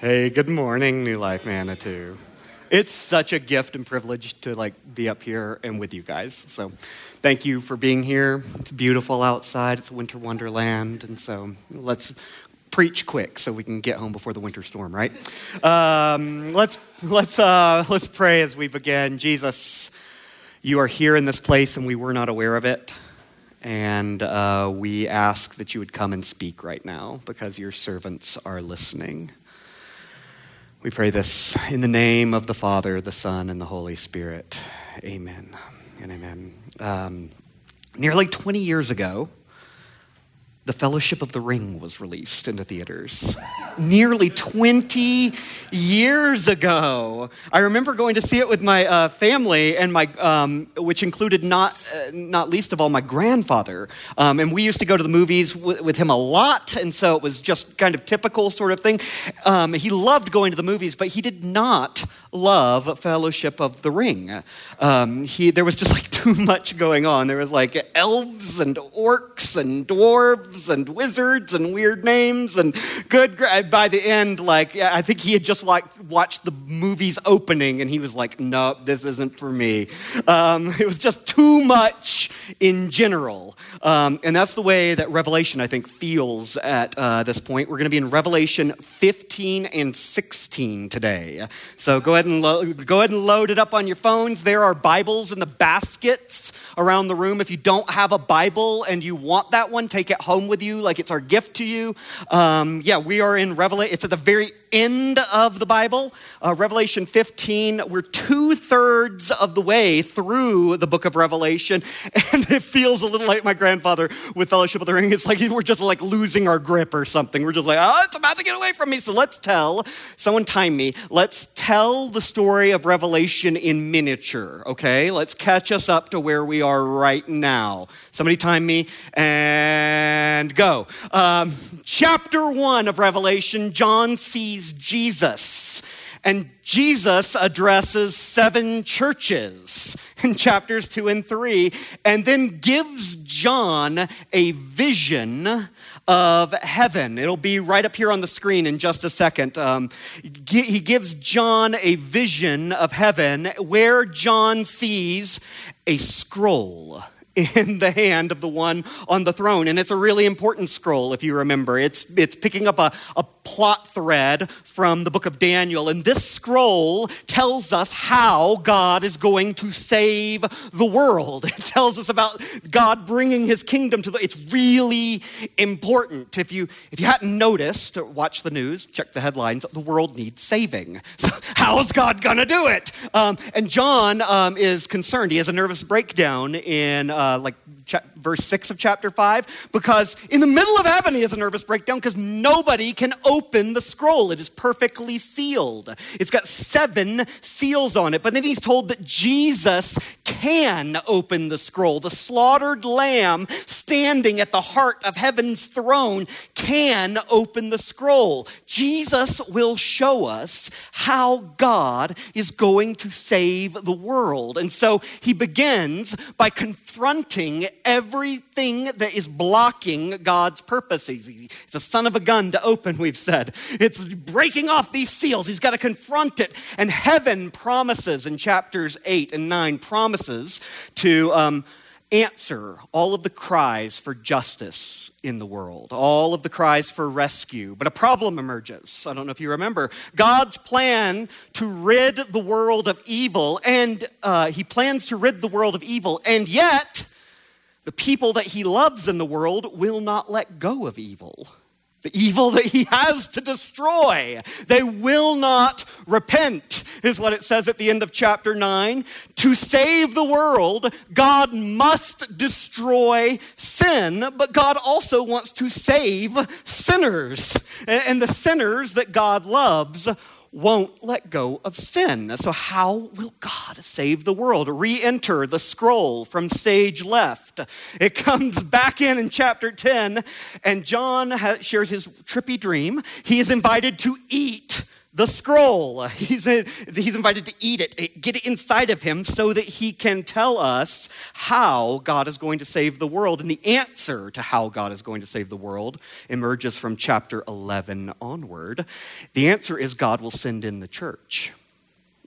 Hey, good morning, New Life Manitou. It's such a gift and privilege to like be up here and with you guys. So, thank you for being here. It's beautiful outside. It's a winter wonderland, and so let's preach quick so we can get home before the winter storm. Right? Um, let's let's uh, let's pray as we begin. Jesus, you are here in this place, and we were not aware of it. And uh, we ask that you would come and speak right now because your servants are listening. We pray this in the name of the Father, the Son, and the Holy Spirit. Amen and amen. Um, nearly 20 years ago, the Fellowship of the Ring was released into theaters. Nearly 20 years ago. I remember going to see it with my uh, family, and my, um, which included not, uh, not least of all my grandfather. Um, and we used to go to the movies w- with him a lot, and so it was just kind of typical sort of thing. Um, he loved going to the movies, but he did not love Fellowship of the Ring. Um, he, there was just like too much going on. There was like elves and orcs and dwarves and wizards and weird names and good. By the end, like I think he had just like watched the movie's opening and he was like, "Nope, this isn't for me." Um, it was just too much in general, um, and that's the way that Revelation I think feels at uh, this point. We're going to be in Revelation 15 and 16 today. So go ahead and lo- go ahead and load it up on your phones. There are Bibles in the baskets around the room. If you don't have a Bible and you want that one, take it home with you, like it's our gift to you. Um, yeah, we are in Revelation. It's at the very end of the Bible, uh, Revelation 15. We're two thirds of the way through the book of Revelation, and it feels a little like my grandfather with Fellowship of the Ring. It's like we're just like losing our grip or something. We're just like, oh, it's about to get away from me. So let's tell, someone time me, let's tell the story of Revelation in miniature, okay? Let's catch us up to where we are right now. Somebody time me and go. Um, chapter one of Revelation, John sees Jesus. And Jesus addresses seven churches in chapters two and three, and then gives John a vision of heaven. It'll be right up here on the screen in just a second. Um, he gives John a vision of heaven where John sees a scroll in the hand of the one on the throne. And it's a really important scroll, if you remember. It's, it's picking up a, a plot thread from the book of Daniel. And this scroll tells us how God is going to save the world. It tells us about God bringing his kingdom to the it's really important. If you if you hadn't noticed, watch the news, check the headlines, the world needs saving. So how's God gonna do it? Um, and John um, is concerned. He has a nervous breakdown in uh, like verse 6 of chapter 5 because in the middle of heaven he has a nervous breakdown because nobody can open the scroll. It is perfectly sealed. It's got seven seals on it. But then he's told that Jesus can open the scroll. The slaughtered lamb standing at the heart of heaven's throne can open the scroll. Jesus will show us how God is going to save the world. And so he begins by confronting everything that is blocking God's purposes. He's the son of a gun to open, we've said. It's breaking off these seals. He's got to confront it. And heaven promises in chapters 8 and 9 promises to um, answer all of the cries for justice in the world, all of the cries for rescue. But a problem emerges. I don't know if you remember. God's plan to rid the world of evil, and uh, He plans to rid the world of evil, and yet the people that He loves in the world will not let go of evil the evil that he has to destroy. They will not repent, is what it says at the end of chapter 9. To save the world, God must destroy sin, but God also wants to save sinners. And the sinners that God loves won't let go of sin. So, how will God save the world? Re enter the scroll from stage left. It comes back in in chapter 10, and John shares his trippy dream. He is invited to eat the scroll. He's, a, he's invited to eat it, get it inside of him so that he can tell us how God is going to save the world. And the answer to how God is going to save the world emerges from chapter 11 onward. The answer is God will send in the church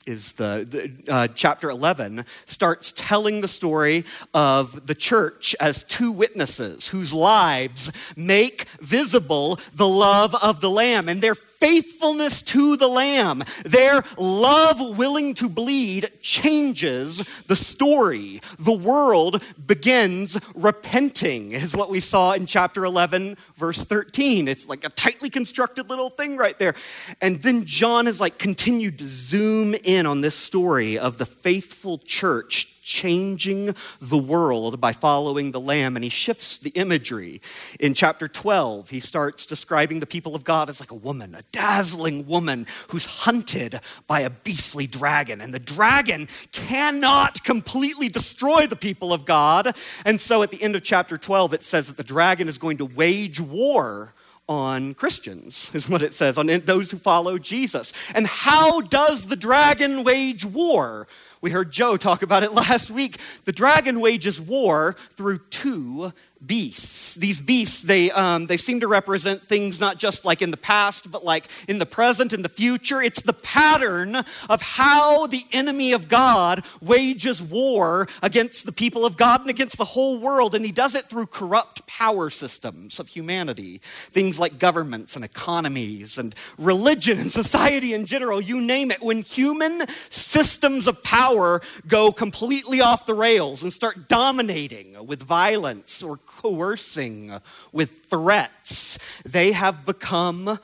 is the, the uh, chapter 11 starts telling the story of the church as two witnesses whose lives make visible the love of the lamb and their faithfulness to the lamb. Their love willing to bleed changes the story. The world begins repenting is what we saw in chapter 11 verse 13 it's like a tightly constructed little thing right there. And then john has like continued to zoom in in on this story of the faithful church changing the world by following the Lamb, and he shifts the imagery. In chapter 12, he starts describing the people of God as like a woman, a dazzling woman who's hunted by a beastly dragon. And the dragon cannot completely destroy the people of God. And so at the end of chapter 12, it says that the dragon is going to wage war on Christians, is what it says, on those who follow Jesus. And how does the dragon wage war? We heard Joe talk about it last week. The dragon wages war through two beasts. These beasts, they, um, they seem to represent things not just like in the past, but like in the present and the future. It's the pattern of how the enemy of God wages war against the people of God and against the whole world. And he does it through corrupt power systems of humanity. Things like governments and economies and religion and society in general, you name it. When human systems of power go completely off the rails and start dominating with violence or coercing, with threats. They have become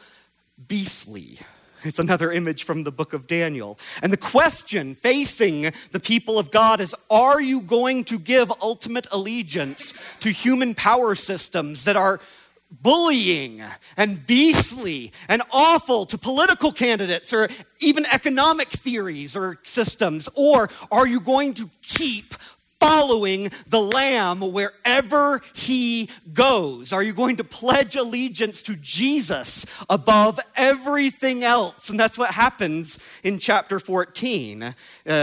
beastly. It's another image from the book of Daniel. And the question facing the people of God is Are you going to give ultimate allegiance to human power systems that are bullying and beastly and awful to political candidates or even economic theories or systems? Or are you going to keep following the Lamb wherever he goes? Are you going to pledge allegiance to Jesus above everything else? And that's what happens in chapter 14. Uh,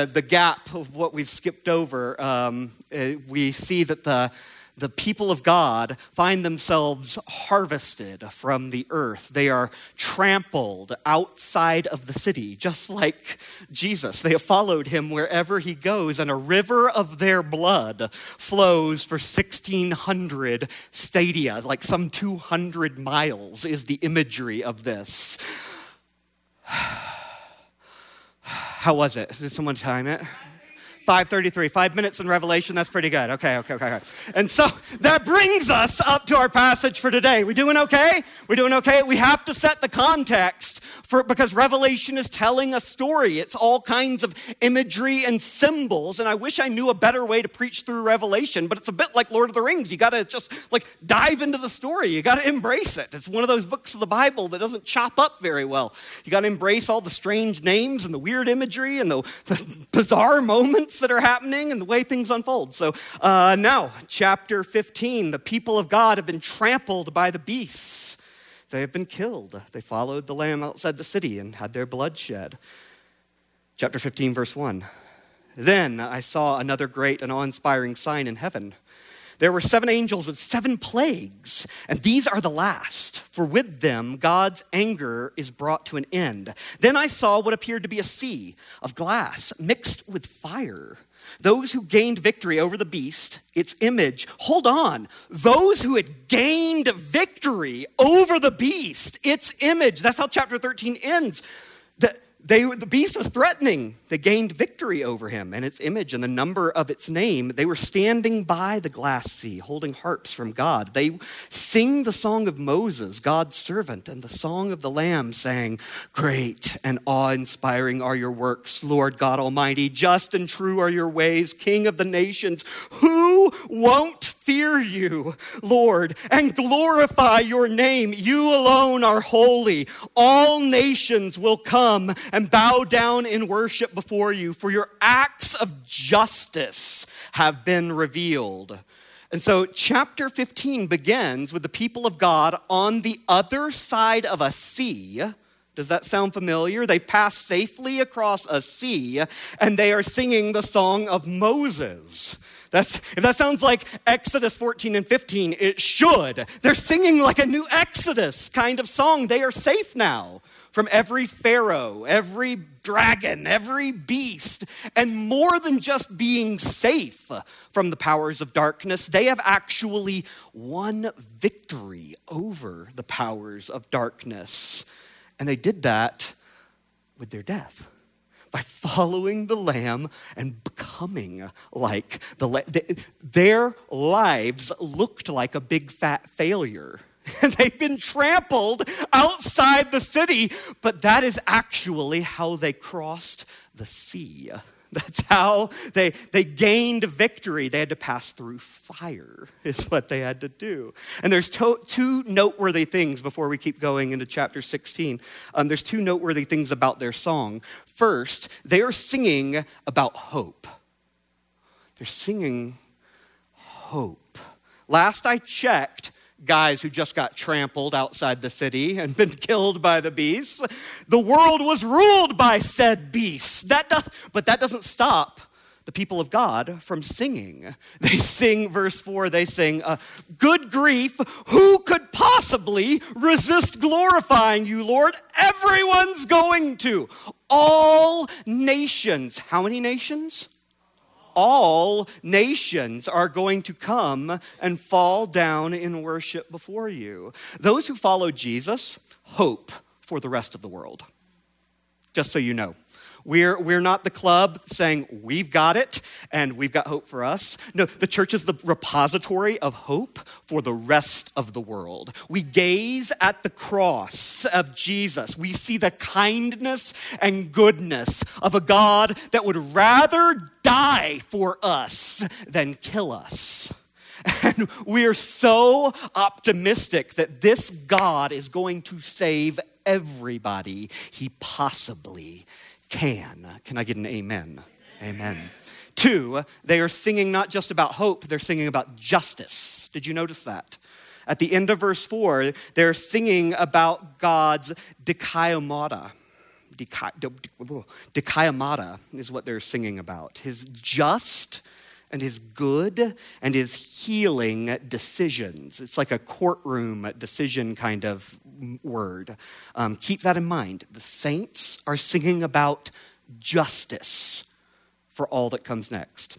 the gap of what we've skipped over, um, uh, we see that the the people of God find themselves harvested from the earth. They are trampled outside of the city, just like Jesus. They have followed him wherever he goes, and a river of their blood flows for 1,600 stadia, like some 200 miles is the imagery of this. How was it? Did someone time it? 533, five minutes in Revelation, that's pretty good. Okay, okay, okay, okay. And so that brings us up to our passage for today. We doing okay? We doing okay? We have to set the context for because Revelation is telling a story. It's all kinds of imagery and symbols. And I wish I knew a better way to preach through Revelation, but it's a bit like Lord of the Rings. You gotta just like dive into the story. You gotta embrace it. It's one of those books of the Bible that doesn't chop up very well. You gotta embrace all the strange names and the weird imagery and the, the bizarre moments that are happening and the way things unfold. So uh, now, chapter 15 the people of God have been trampled by the beasts. They have been killed. They followed the lamb outside the city and had their blood shed. Chapter 15, verse 1. Then I saw another great and awe inspiring sign in heaven there were seven angels with seven plagues, and these are the last, for with them God's anger is brought to an end. Then I saw what appeared to be a sea of glass mixed with fire. Those who gained victory over the beast, its image, hold on, those who had gained victory over the beast, its image, that's how chapter 13 ends. The, they, the beast was threatening. They gained victory over him and its image and the number of its name. They were standing by the glass sea, holding harps from God. They sing the song of Moses, God's servant, and the song of the Lamb, saying, Great and awe inspiring are your works, Lord God Almighty. Just and true are your ways, King of the nations. Who won't fear you, Lord, and glorify your name? You alone are holy. All nations will come and bow down in worship before you, for your acts of justice have been revealed. And so, chapter 15 begins with the people of God on the other side of a sea, Does that sound familiar? They pass safely across a sea and they are singing the song of Moses. That's, if that sounds like Exodus 14 and 15, it should. They're singing like a new Exodus kind of song. They are safe now from every Pharaoh, every dragon, every beast. And more than just being safe from the powers of darkness, they have actually won victory over the powers of darkness. And they did that with their death by following the lamb and becoming like the lamb. Their lives looked like a big fat failure. And they've been trampled outside the city, but that is actually how they crossed the sea. That's how they, they gained victory. They had to pass through fire, is what they had to do. And there's to, two noteworthy things before we keep going into chapter 16. Um, there's two noteworthy things about their song. First, they are singing about hope. They're singing hope. Last I checked, guys who just got trampled outside the city and been killed by the beasts. The world was ruled by said beasts. That does, but that doesn't stop the people of God from singing. They sing, verse 4, they sing, uh, Good grief, who could possibly resist glorifying you, Lord? Everyone's going to. All nations. How many nations? All nations are going to come and fall down in worship before you. Those who follow Jesus hope for the rest of the world. Just so you know. We're, we're not the club saying we've got it and we've got hope for us. No, the church is the repository of hope for the rest of the world. We gaze at the cross of Jesus. We see the kindness and goodness of a God that would rather die for us than kill us. And we are so optimistic that this God is going to save everybody he possibly can. Can I get an amen? Amen. Two, they are singing not just about hope, they're singing about justice. Did you notice that? At the end of verse 4, they're singing about God's dikaiomata. Dikaiomata is what they're singing about. His just and his good and his healing decisions. It's like a courtroom decision kind of word. Um, keep that in mind. The saints are singing about justice for all that comes next.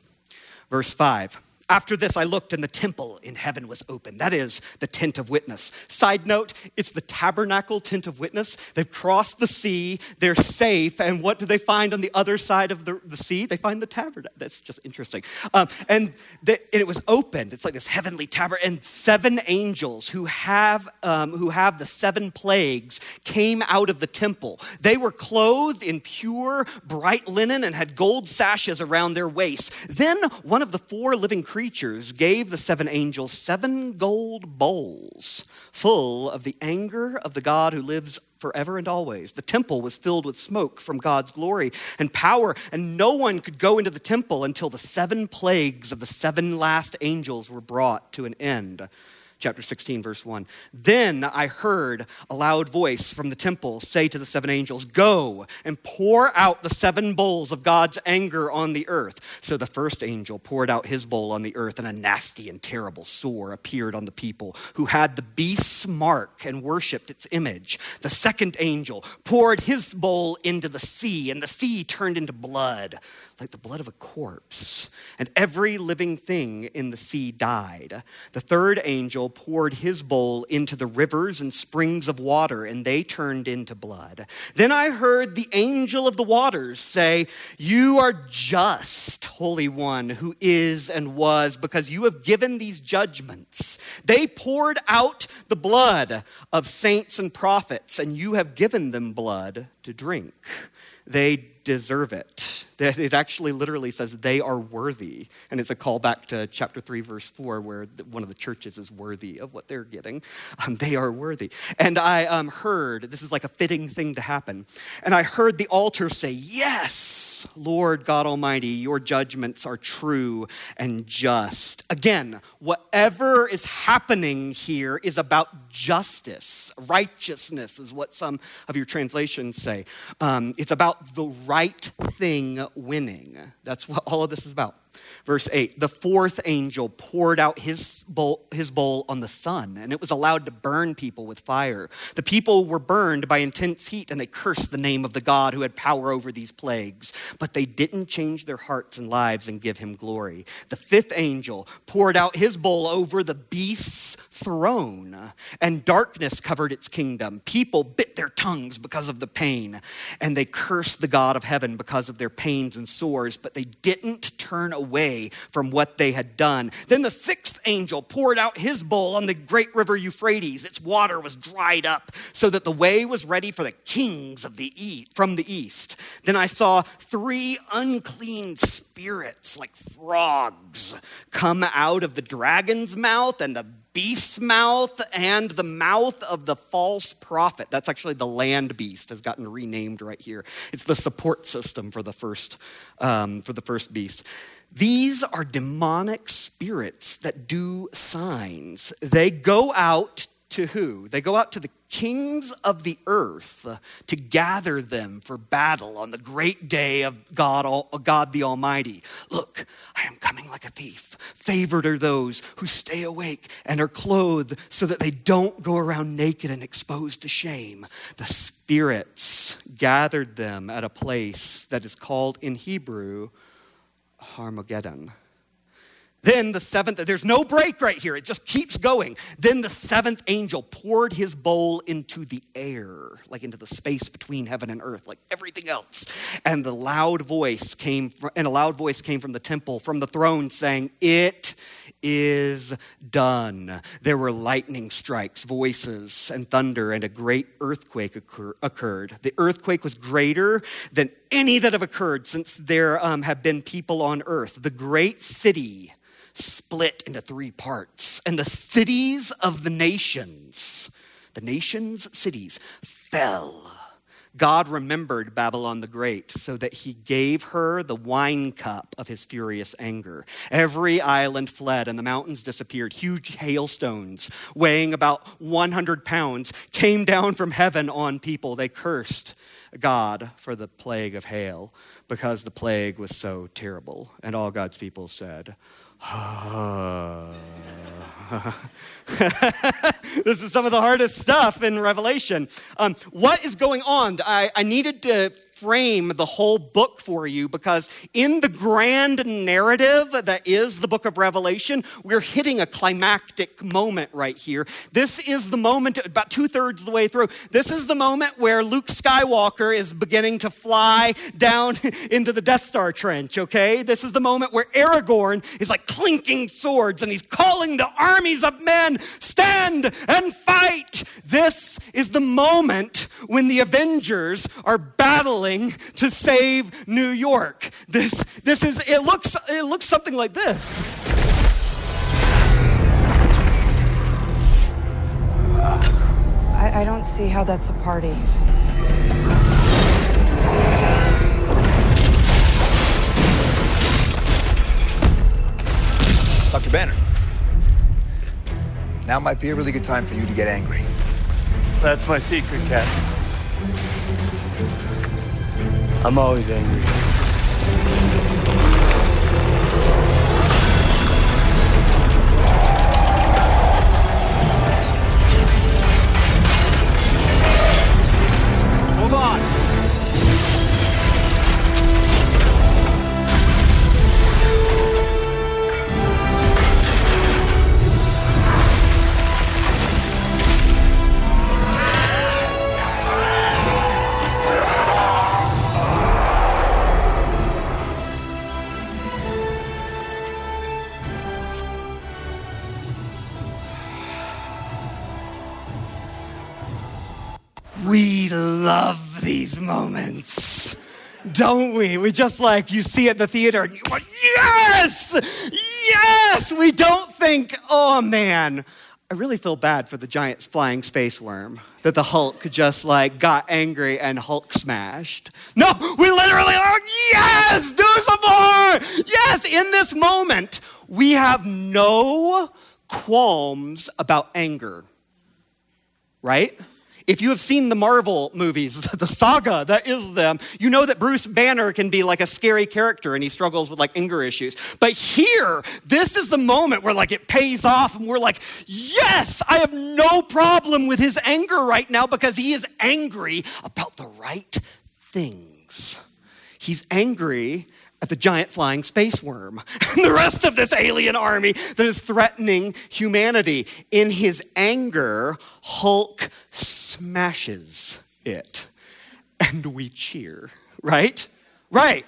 Verse 5 after this, I looked, and the temple in heaven was open. That is the tent of witness. Side note, it's the tabernacle tent of witness. They've crossed the sea, they're safe, and what do they find on the other side of the, the sea? They find the tabernacle. That's just interesting. Um, and, the, and, it was opened. It's like this heavenly tabernacle, and seven angels who have, um, who have the seven plagues came out of the temple. They were clothed in pure, bright linen and had gold sashes around their waists. Then one of the four living creatures creatures gave the seven angels seven gold bowls full of the anger of the God who lives forever and always. The temple was filled with smoke from God's glory and power, and no one could go into the temple until the seven plagues of the seven last angels were brought to an end chapter 16, verse 1. Then I heard a loud voice from the temple say to the seven angels, Go and pour out the seven bowls of God's anger on the earth. So the first angel poured out his bowl on the earth, and a nasty and terrible sore appeared on the people who had the beast's mark and worshiped its image. The second angel poured his bowl into the sea, and the sea turned into blood like the blood of a corpse, and every living thing in the sea died. The third angel poured his bowl into the rivers and springs of water, and they turned into blood. Then I heard the angel of the waters say, You are just, Holy One, who is and was, because you have given these judgments. They poured out the blood of saints and prophets, and you have given them blood to drink. They deserve it That it actually literally says they are worthy. And it's a callback to chapter 3, verse 4, where one of the churches is worthy of what they're getting. Um, they are worthy. And I um, heard, this is like a fitting thing to happen, and I heard the altar say, Yes, Lord God Almighty, your judgments are true and just. Again, whatever is happening here is about justice. Righteousness is what some of your translations say. Um, it's about the right thing winning. That's what all of this is about. Verse 8 The fourth angel poured out his bowl, his bowl on the sun, and it was allowed to burn people with fire. The people were burned by intense heat, and they cursed the name of the God who had power over these plagues. But they didn't change their hearts and lives and give him glory. The fifth angel poured out his bowl over the beast's throne, and darkness covered its kingdom. People bit their tongues because of the pain, and they cursed the God of heaven because of their pains and sores, but they didn't turn away from what they had done. Then the sixth angel poured out his bowl on the great river Euphrates. Its water was dried up so that the way was ready for the kings of the east, from the east. Then I saw three unclean spirits like frogs come out of the dragon's mouth and the beast's mouth and the mouth of the false prophet. That's actually the land beast has gotten renamed right here. It's the support system for the first um, for the first beast. These are demonic spirits that do signs. They go out to who? They go out to the kings of the earth to gather them for battle on the great day of God, God the Almighty. Look, I am coming like a thief. Favored are those who stay awake and are clothed so that they don't go around naked and exposed to shame. The spirits gathered them at a place that is called in Hebrew Harmageddon. Then the seventh, there's no break right here, it just keeps going. Then the seventh angel poured his bowl into the air, like into the space between heaven and earth, like everything else. And the loud voice came, from, and a loud voice came from the temple, from the throne, saying, It is done. There were lightning strikes, voices, and thunder, and a great earthquake occur- occurred. The earthquake was greater than any that have occurred since there um, have been people on earth. The great city split into three parts, and the cities of the nations, the nations' cities, fell. God remembered Babylon the Great so that he gave her the wine cup of his furious anger. Every island fled and the mountains disappeared. Huge hailstones, weighing about 100 pounds, came down from heaven on people. They cursed God for the plague of hail because the plague was so terrible. And all God's people said, this is some of the hardest stuff in Revelation. Um, what is going on? I, I needed to frame the whole book for you because in the grand narrative that is the book of Revelation, we're hitting a climactic moment right here. This is the moment, about two thirds of the way through, this is the moment where Luke Skywalker is beginning to fly down into the Death Star trench, okay? This is the moment where Aragorn is like clinking swords and he's calling the armies of men, stand and fight. This is the moment when the Avengers are battling to save New York. This, this is, it looks, it looks something like this. I, I don't see how that's a party. Dr. Banner, now might be a really good time for you to get angry. That's my secret, Captain. I'm always angry. Don't we? We just like, you see it at the theater and you go, yes, yes. We don't think, oh man, I really feel bad for the giant flying space worm that the Hulk just like got angry and Hulk smashed. No, we literally are, yes, do more. Yes, in this moment, we have no qualms about anger, right? If you have seen the Marvel movies, the saga that is them, you know that Bruce Banner can be like a scary character and he struggles with like anger issues. But here, this is the moment where like it pays off and we're like, yes, I have no problem with his anger right now because he is angry about the right things. He's angry at the giant flying space worm and the rest of this alien army that is threatening humanity. In his anger, Hulk smashes it and we cheer, right? Right.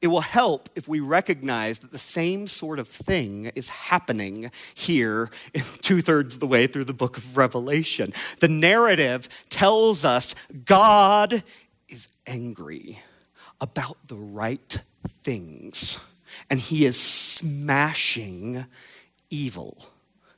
It will help if we recognize that the same sort of thing is happening here in two thirds of the way through the book of Revelation. The narrative tells us God is angry about the right things, and he is smashing evil,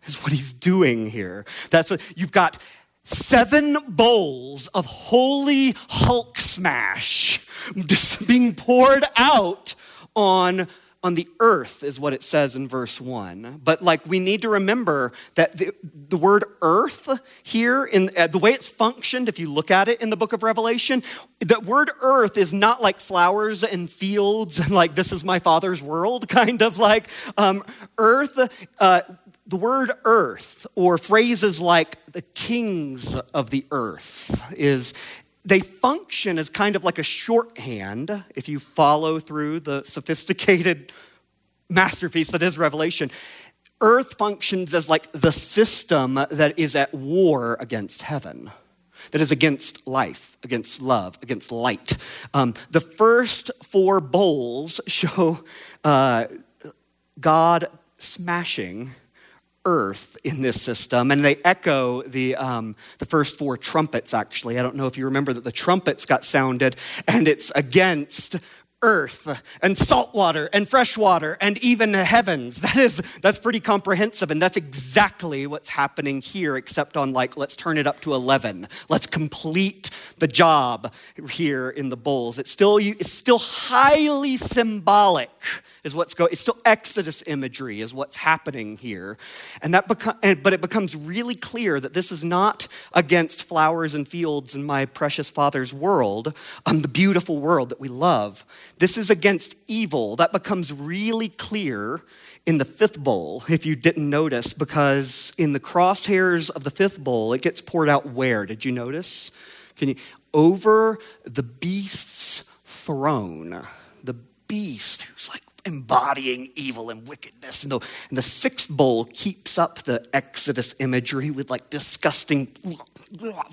is what he's doing here. That's what you've got seven bowls of holy Hulk smash just being poured out on on the earth is what it says in verse 1 but like we need to remember that the, the word earth here in uh, the way it's functioned if you look at it in the book of revelation the word earth is not like flowers and fields and like this is my father's world kind of like um, earth uh, the word earth or phrases like the kings of the earth is they function as kind of like a shorthand if you follow through the sophisticated masterpiece that is Revelation. Earth functions as like the system that is at war against heaven, that is against life, against love, against light. Um, the first four bowls show uh, God smashing earth in this system, and they echo the, um, the first four trumpets, actually. I don't know if you remember that the trumpets got sounded, and it's against earth and salt water and fresh water and even the heavens. That is that's pretty comprehensive and that's exactly what's happening here except on like let's turn it up to 11 let's complete the job here in the bowls. It's still it's still highly symbolic is what's going. It's still Exodus imagery is what's happening here, and that but it becomes really clear that this is not against flowers and fields in my precious Father's world, um, the beautiful world that we love. This is against evil. That becomes really clear in the fifth bowl, if you didn't notice, because in the crosshairs of the fifth bowl, it gets poured out where? Did you notice? Can you over the beast's throne? The beast who's like embodying evil and wickedness. And the, and the sixth bowl keeps up the Exodus imagery with like disgusting,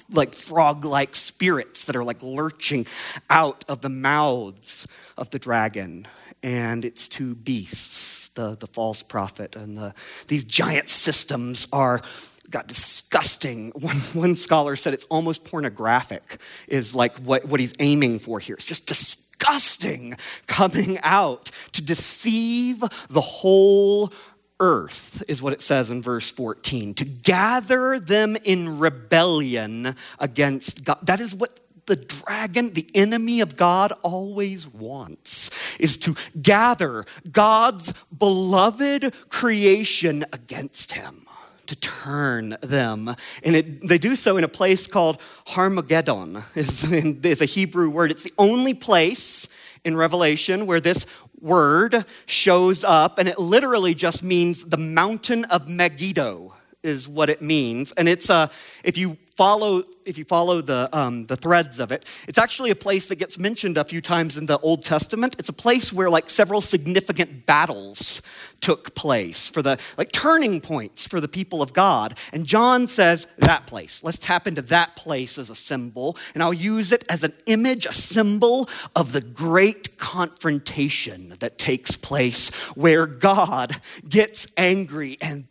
like frog like spirits that are like lurching out of the mouths of the dragon. And it's two beasts, the, the false prophet, and the, these giant systems are got disgusting. One, one scholar said it's almost pornographic, is like what, what he's aiming for here. It's just disgusting disgusting coming out to deceive the whole earth, is what it says in verse 14, to gather them in rebellion against God. That is what the dragon, the enemy of God, always wants is to gather God's beloved creation against him to turn them. And it, they do so in a place called Harmageddon, is a Hebrew word. It's the only place in Revelation where this word shows up, and it literally just means the mountain of Megiddo is what it means. And it's a, if you follow if you follow the, um, the threads of it it's actually a place that gets mentioned a few times in the old testament. It's a place where like several significant battles took place for the like turning points for the people of god. And john says that place. Let's tap into that place as a symbol. And i'll use it as an image a symbol of the great confrontation that takes place where god gets angry and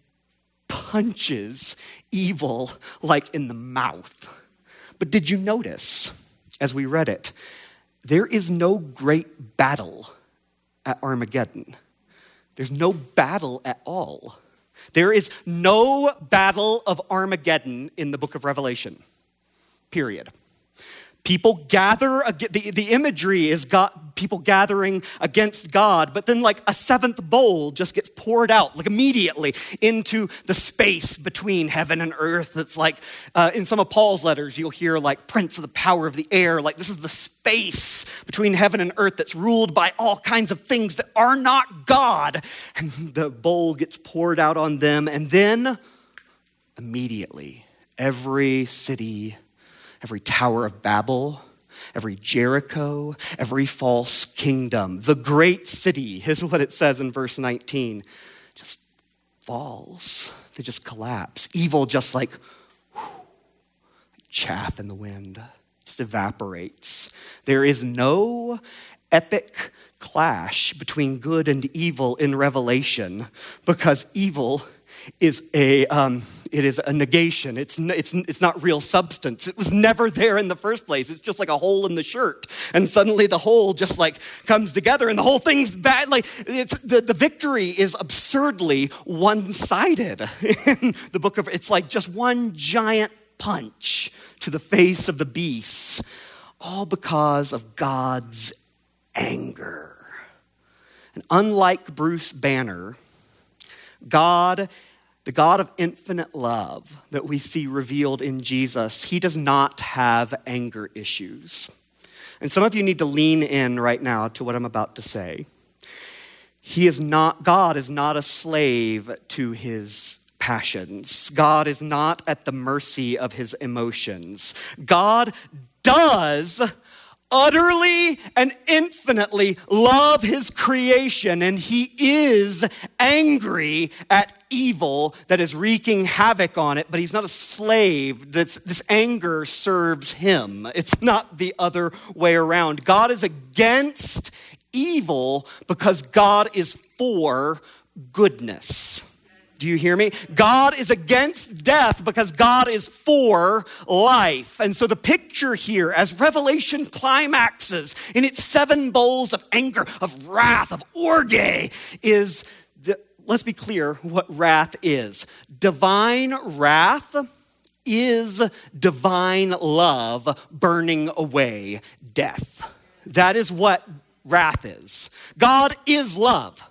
punches evil like in the mouth. But did you notice as we read it there is no great battle at Armageddon. There's no battle at all. There is no battle of Armageddon in the book of Revelation, period. People gather, the, the imagery is got people gathering against God, but then like a seventh bowl just gets poured out, like immediately into the space between heaven and earth. That's like uh, in some of Paul's letters, you'll hear like Prince of the power of the air, like this is the space between heaven and earth that's ruled by all kinds of things that are not God. And the bowl gets poured out on them, and then immediately every city every Tower of Babel, every Jericho, every false kingdom. The great city, is what it says in verse 19, just falls. They just collapse. Evil just like, whew, chaff in the wind, just evaporates. There is no epic clash between good and evil in Revelation because evil is a. Um, it is a negation. It's, it's, it's not real substance. It was never there in the first place. It's just like a hole in the shirt. And suddenly the hole just like comes together and the whole thing's bad. Like it's, the, the victory is absurdly one sided in the book of, it's like just one giant punch to the face of the beast, all because of God's anger. And unlike Bruce Banner, God the God of infinite love that we see revealed in Jesus, he does not have anger issues. And some of you need to lean in right now to what I'm about to say. He is not, God is not a slave to his passions. God is not at the mercy of his emotions. God does utterly and infinitely love his creation, and he is angry at evil that is wreaking havoc on it, but he's not a slave. That's, this anger serves him. It's not the other way around. God is against evil because God is for goodness. Do you hear me? God is against death because God is for life. And so the picture here, as Revelation climaxes in its seven bowls of anger, of wrath, of orge, is let's be clear what wrath is. Divine wrath is divine love burning away death. That is what wrath is. God is love.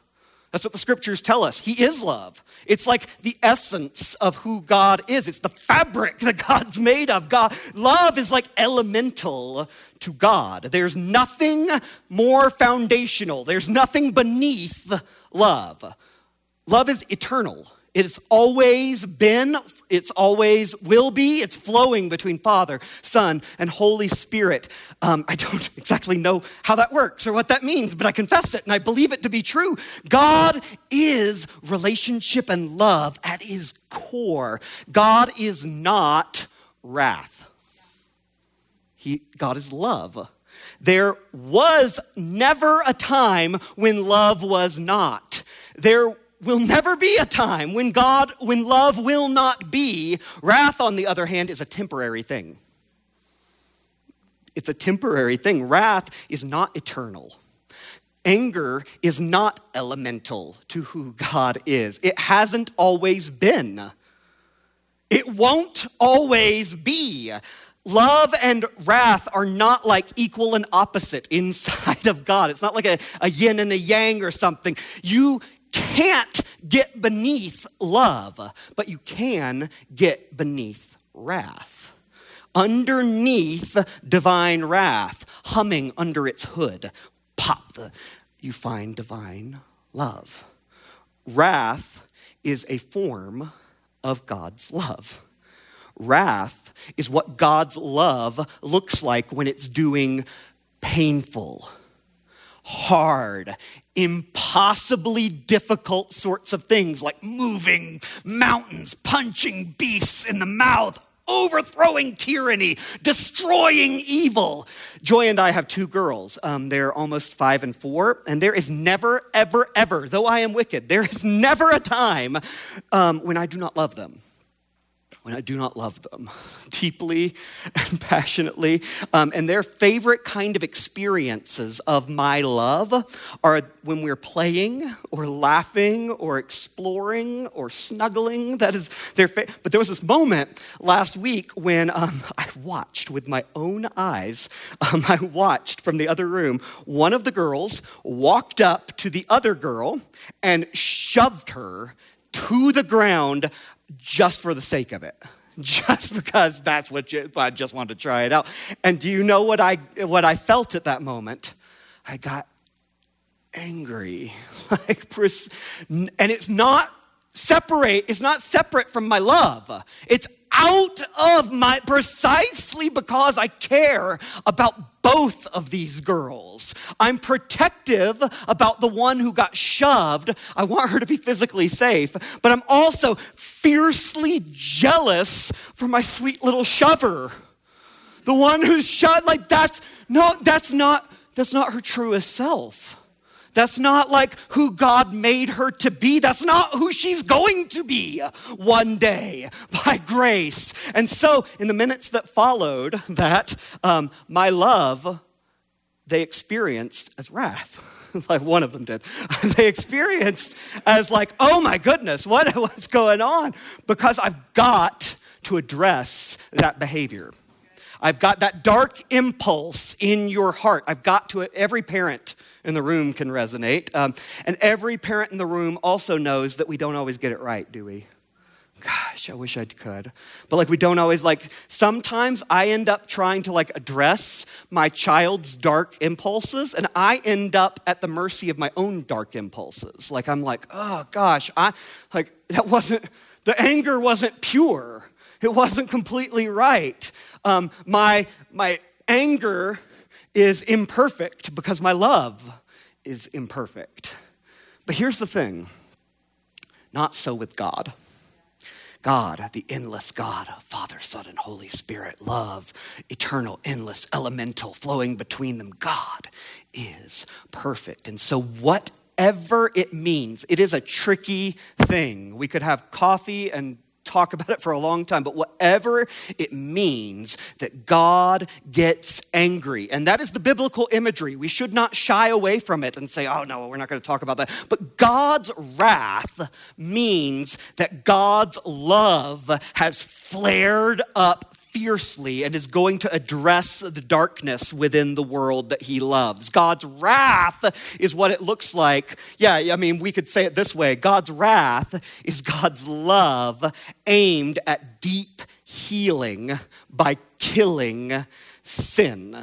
That's what the scriptures tell us. He is love. It's like the essence of who God is. It's the fabric that God's made of. God, love is like elemental to God. There's nothing more foundational. There's nothing beneath love. Love is eternal. It's always been, it's always will be, it's flowing between Father, Son, and Holy Spirit. Um, I don't exactly know how that works or what that means, but I confess it and I believe it to be true. God is relationship and love at his core. God is not wrath, he, God is love. There was never a time when love was not. There will never be a time when God, when love will not be. Wrath, on the other hand, is a temporary thing. It's a temporary thing. Wrath is not eternal. Anger is not elemental to who God is. It hasn't always been. It won't always be. Love and wrath are not like equal and opposite inside of God. It's not like a, a yin and a yang or something. You can't get beneath love, but you can get beneath wrath. Underneath divine wrath, humming under its hood, pop the, you find divine love. Wrath is a form of God's love. Wrath is what God's love looks like when it's doing painful, hard, impossibly difficult sorts of things like moving mountains, punching beasts in the mouth, overthrowing tyranny, destroying evil. Joy and I have two girls. Um, they're almost five and four, and there is never, ever, ever, though I am wicked, there is never a time um, when I do not love them. When I do not love them deeply and passionately. Um, and their favorite kind of experiences of my love are when we're playing or laughing or exploring or snuggling. That is their favorite. But there was this moment last week when um, I watched with my own eyes, um, I watched from the other room, one of the girls walked up to the other girl and shoved her to the ground just for the sake of it. Just because that's what you, I just wanted to try it out. And do you know what I, what I felt at that moment? I got angry. Like, and it's not separate, it's not separate from my love. It's out of my, precisely because I care about both of these girls. I'm protective about the one who got shoved. I want her to be physically safe, but I'm also fiercely jealous for my sweet little shover. The one who's shoved, like that's no, that's not, that's not her truest self. That's not like who God made her to be. That's not who she's going to be one day by grace. And so, in the minutes that followed that, um, my love, they experienced as wrath. like one of them did. they experienced as like, oh my goodness, what, what's going on? Because I've got to address that behavior. I've got that dark impulse in your heart. I've got to, every parent in the room can resonate. Um, and every parent in the room also knows that we don't always get it right, do we? Gosh, I wish I could. But like, we don't always like, sometimes I end up trying to like address my child's dark impulses, and I end up at the mercy of my own dark impulses. Like, I'm like, oh gosh, I, like, that wasn't, the anger wasn't pure. It wasn't completely right. Um, my, my anger is imperfect because my love is imperfect. But here's the thing not so with God. God, the endless God, Father, Son, and Holy Spirit, love, eternal, endless, elemental, flowing between them. God is perfect. And so, whatever it means, it is a tricky thing. We could have coffee and talk about it for a long time, but whatever it means that God gets angry, and that is the biblical imagery. We should not shy away from it and say, oh no, we're not going to talk about that. But God's wrath means that God's love has flared up fiercely and is going to address the darkness within the world that he loves. God's wrath is what it looks like. Yeah, I mean, we could say it this way God's wrath is God's love aimed at deep healing by killing sin.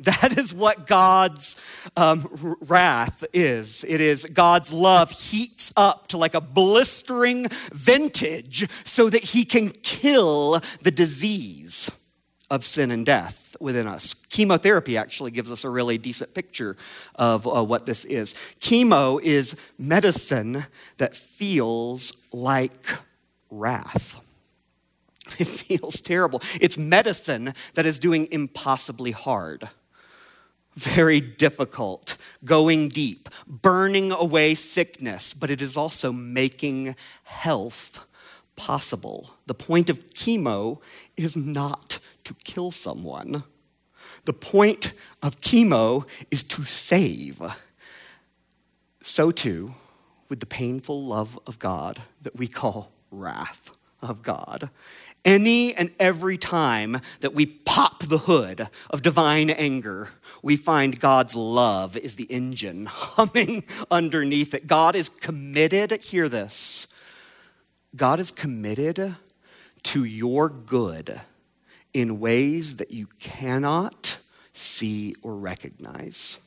That is what God's um, wrath is. It is God's love heats up to like a blistering vintage so that he can kill the disease of sin and death within us. Chemotherapy actually gives us a really decent picture of uh, what this is. Chemo is medicine that feels like wrath. It feels terrible. It's medicine that is doing impossibly hard very difficult, going deep, burning away sickness, but it is also making health possible. The point of chemo is not to kill someone. The point of chemo is to save. So too with the painful love of God that we call wrath of God. Any and every time that we pop the hood of divine anger, we find God's love is the engine humming underneath it. God is committed, hear this, God is committed to your good in ways that you cannot see or recognize.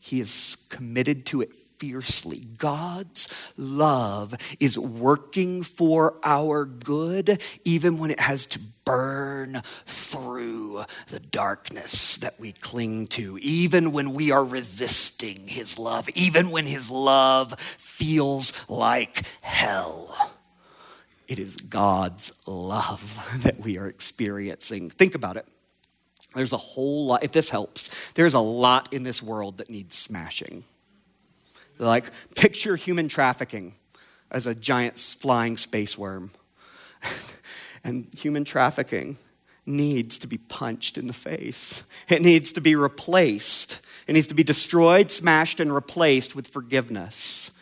He is committed to it fiercely. God's love is working for our good, even when it has to burn through the darkness that we cling to, even when we are resisting His love, even when His love feels like hell. It is God's love that we are experiencing. Think about it. There's a whole lot, if this helps, there's a lot in this world that needs smashing. Like, picture human trafficking as a giant flying space worm. And human trafficking needs to be punched in the face, it needs to be replaced. It needs to be destroyed, smashed, and replaced with forgiveness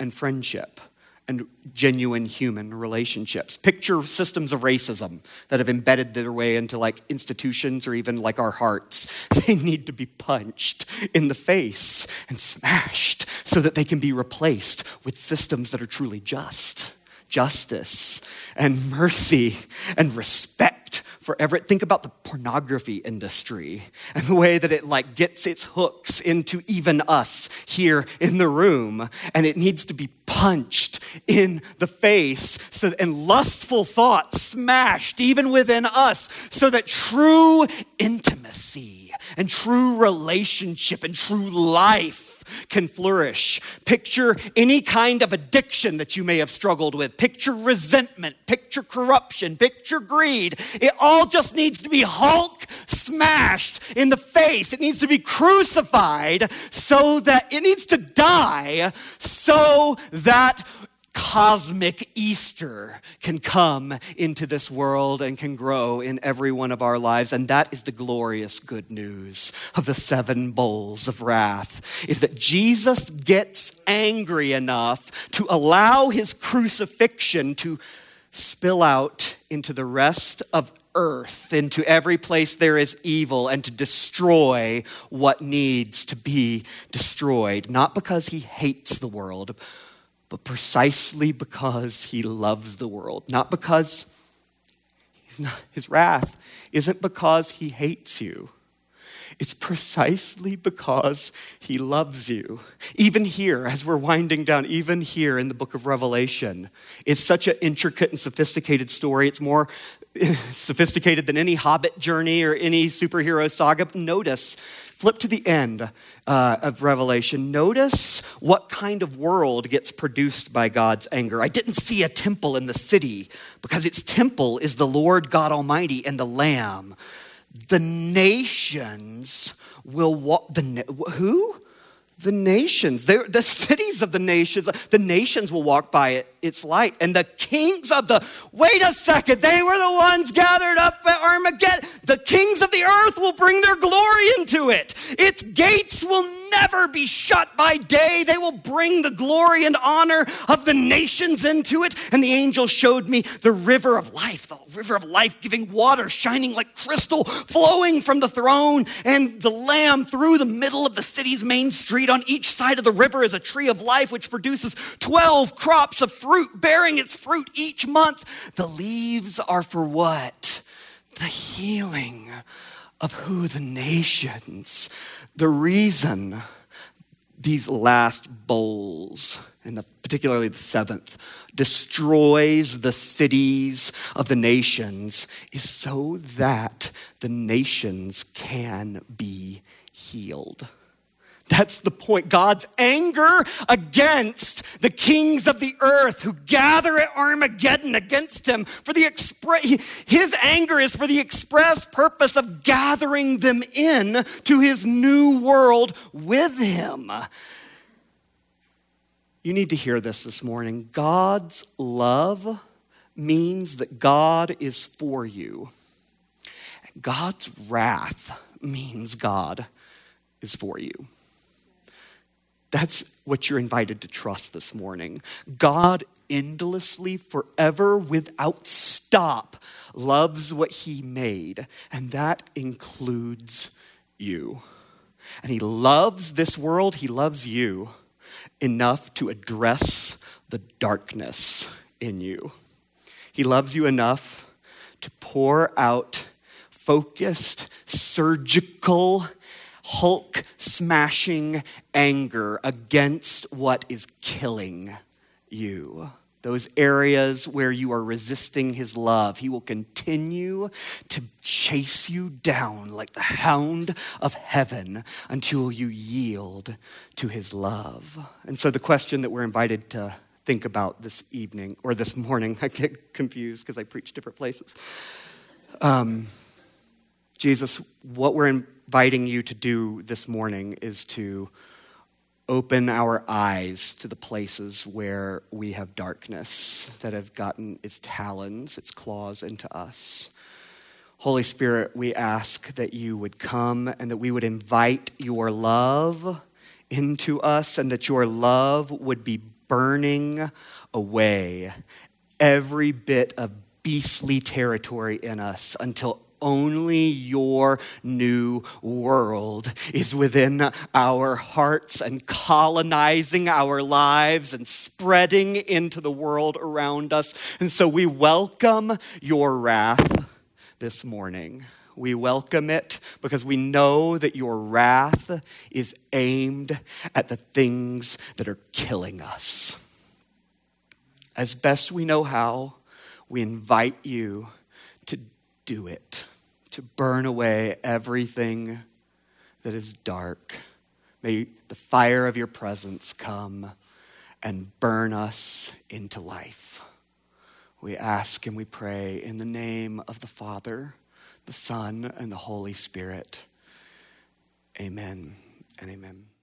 and friendship and genuine human relationships. Picture systems of racism that have embedded their way into like institutions or even like our hearts. They need to be punched in the face and smashed so that they can be replaced with systems that are truly just. Justice and mercy and respect for every think about the pornography industry and the way that it like gets its hooks into even us here in the room and it needs to be punched in the face so, and lustful thoughts smashed even within us so that true intimacy and true relationship and true life can flourish. Picture any kind of addiction that you may have struggled with. Picture resentment, picture corruption, picture greed. It all just needs to be Hulk smashed in the face. It needs to be crucified so that it needs to die so that cosmic Easter can come into this world and can grow in every one of our lives. And that is the glorious good news of the seven bowls of wrath is that Jesus gets angry enough to allow his crucifixion to spill out into the rest of earth, into every place there is evil, and to destroy what needs to be destroyed. Not because he hates the world, but precisely because he loves the world, not because not, his wrath isn't because he hates you. It's precisely because he loves you. Even here, as we're winding down, even here in the book of Revelation, it's such an intricate and sophisticated story. It's more sophisticated than any hobbit journey or any superhero saga. Notice Flip to the end uh, of Revelation. Notice what kind of world gets produced by God's anger. I didn't see a temple in the city because its temple is the Lord God Almighty and the Lamb. The nations will walk. The who? The nations, the cities of the nations, the nations will walk by it, its light. And the kings of the, wait a second, they were the ones gathered up at Armageddon. The kings of the earth will bring their glory into it. Its gates will never be shut by day. They will bring the glory and honor of the nations into it. And the angel showed me the river of life, the river of life giving water, shining like crystal, flowing from the throne and the lamb through the middle of the city's main street on each side of the river is a tree of life which produces 12 crops of fruit, bearing its fruit each month. The leaves are for what? The healing of who? The nations. The reason these last bowls, and the, particularly the seventh, destroys the cities of the nations is so that the nations can be healed. That's the point. God's anger against the kings of the earth who gather at Armageddon against him for the express, his anger is for the express purpose of gathering them in to his new world with him. You need to hear this this morning. God's love means that God is for you. God's wrath means God is for you. That's what you're invited to trust this morning. God endlessly, forever, without stop, loves what He made, and that includes you. And He loves this world, He loves you enough to address the darkness in you. He loves you enough to pour out focused, surgical, Hulk smashing anger against what is killing you. Those areas where you are resisting his love, he will continue to chase you down like the hound of heaven until you yield to his love. And so, the question that we're invited to think about this evening or this morning, I get confused because I preach different places. Um, Jesus, what we're inviting you to do this morning is to open our eyes to the places where we have darkness that have gotten its talons, its claws into us. Holy Spirit, we ask that you would come and that we would invite your love into us and that your love would be burning away every bit of beastly territory in us until only your new world is within our hearts and colonizing our lives and spreading into the world around us. And so we welcome your wrath this morning. We welcome it because we know that your wrath is aimed at the things that are killing us. As best we know how, we invite you to do it to burn away everything that is dark. May the fire of your presence come and burn us into life. We ask and we pray in the name of the Father, the Son, and the Holy Spirit. Amen and amen.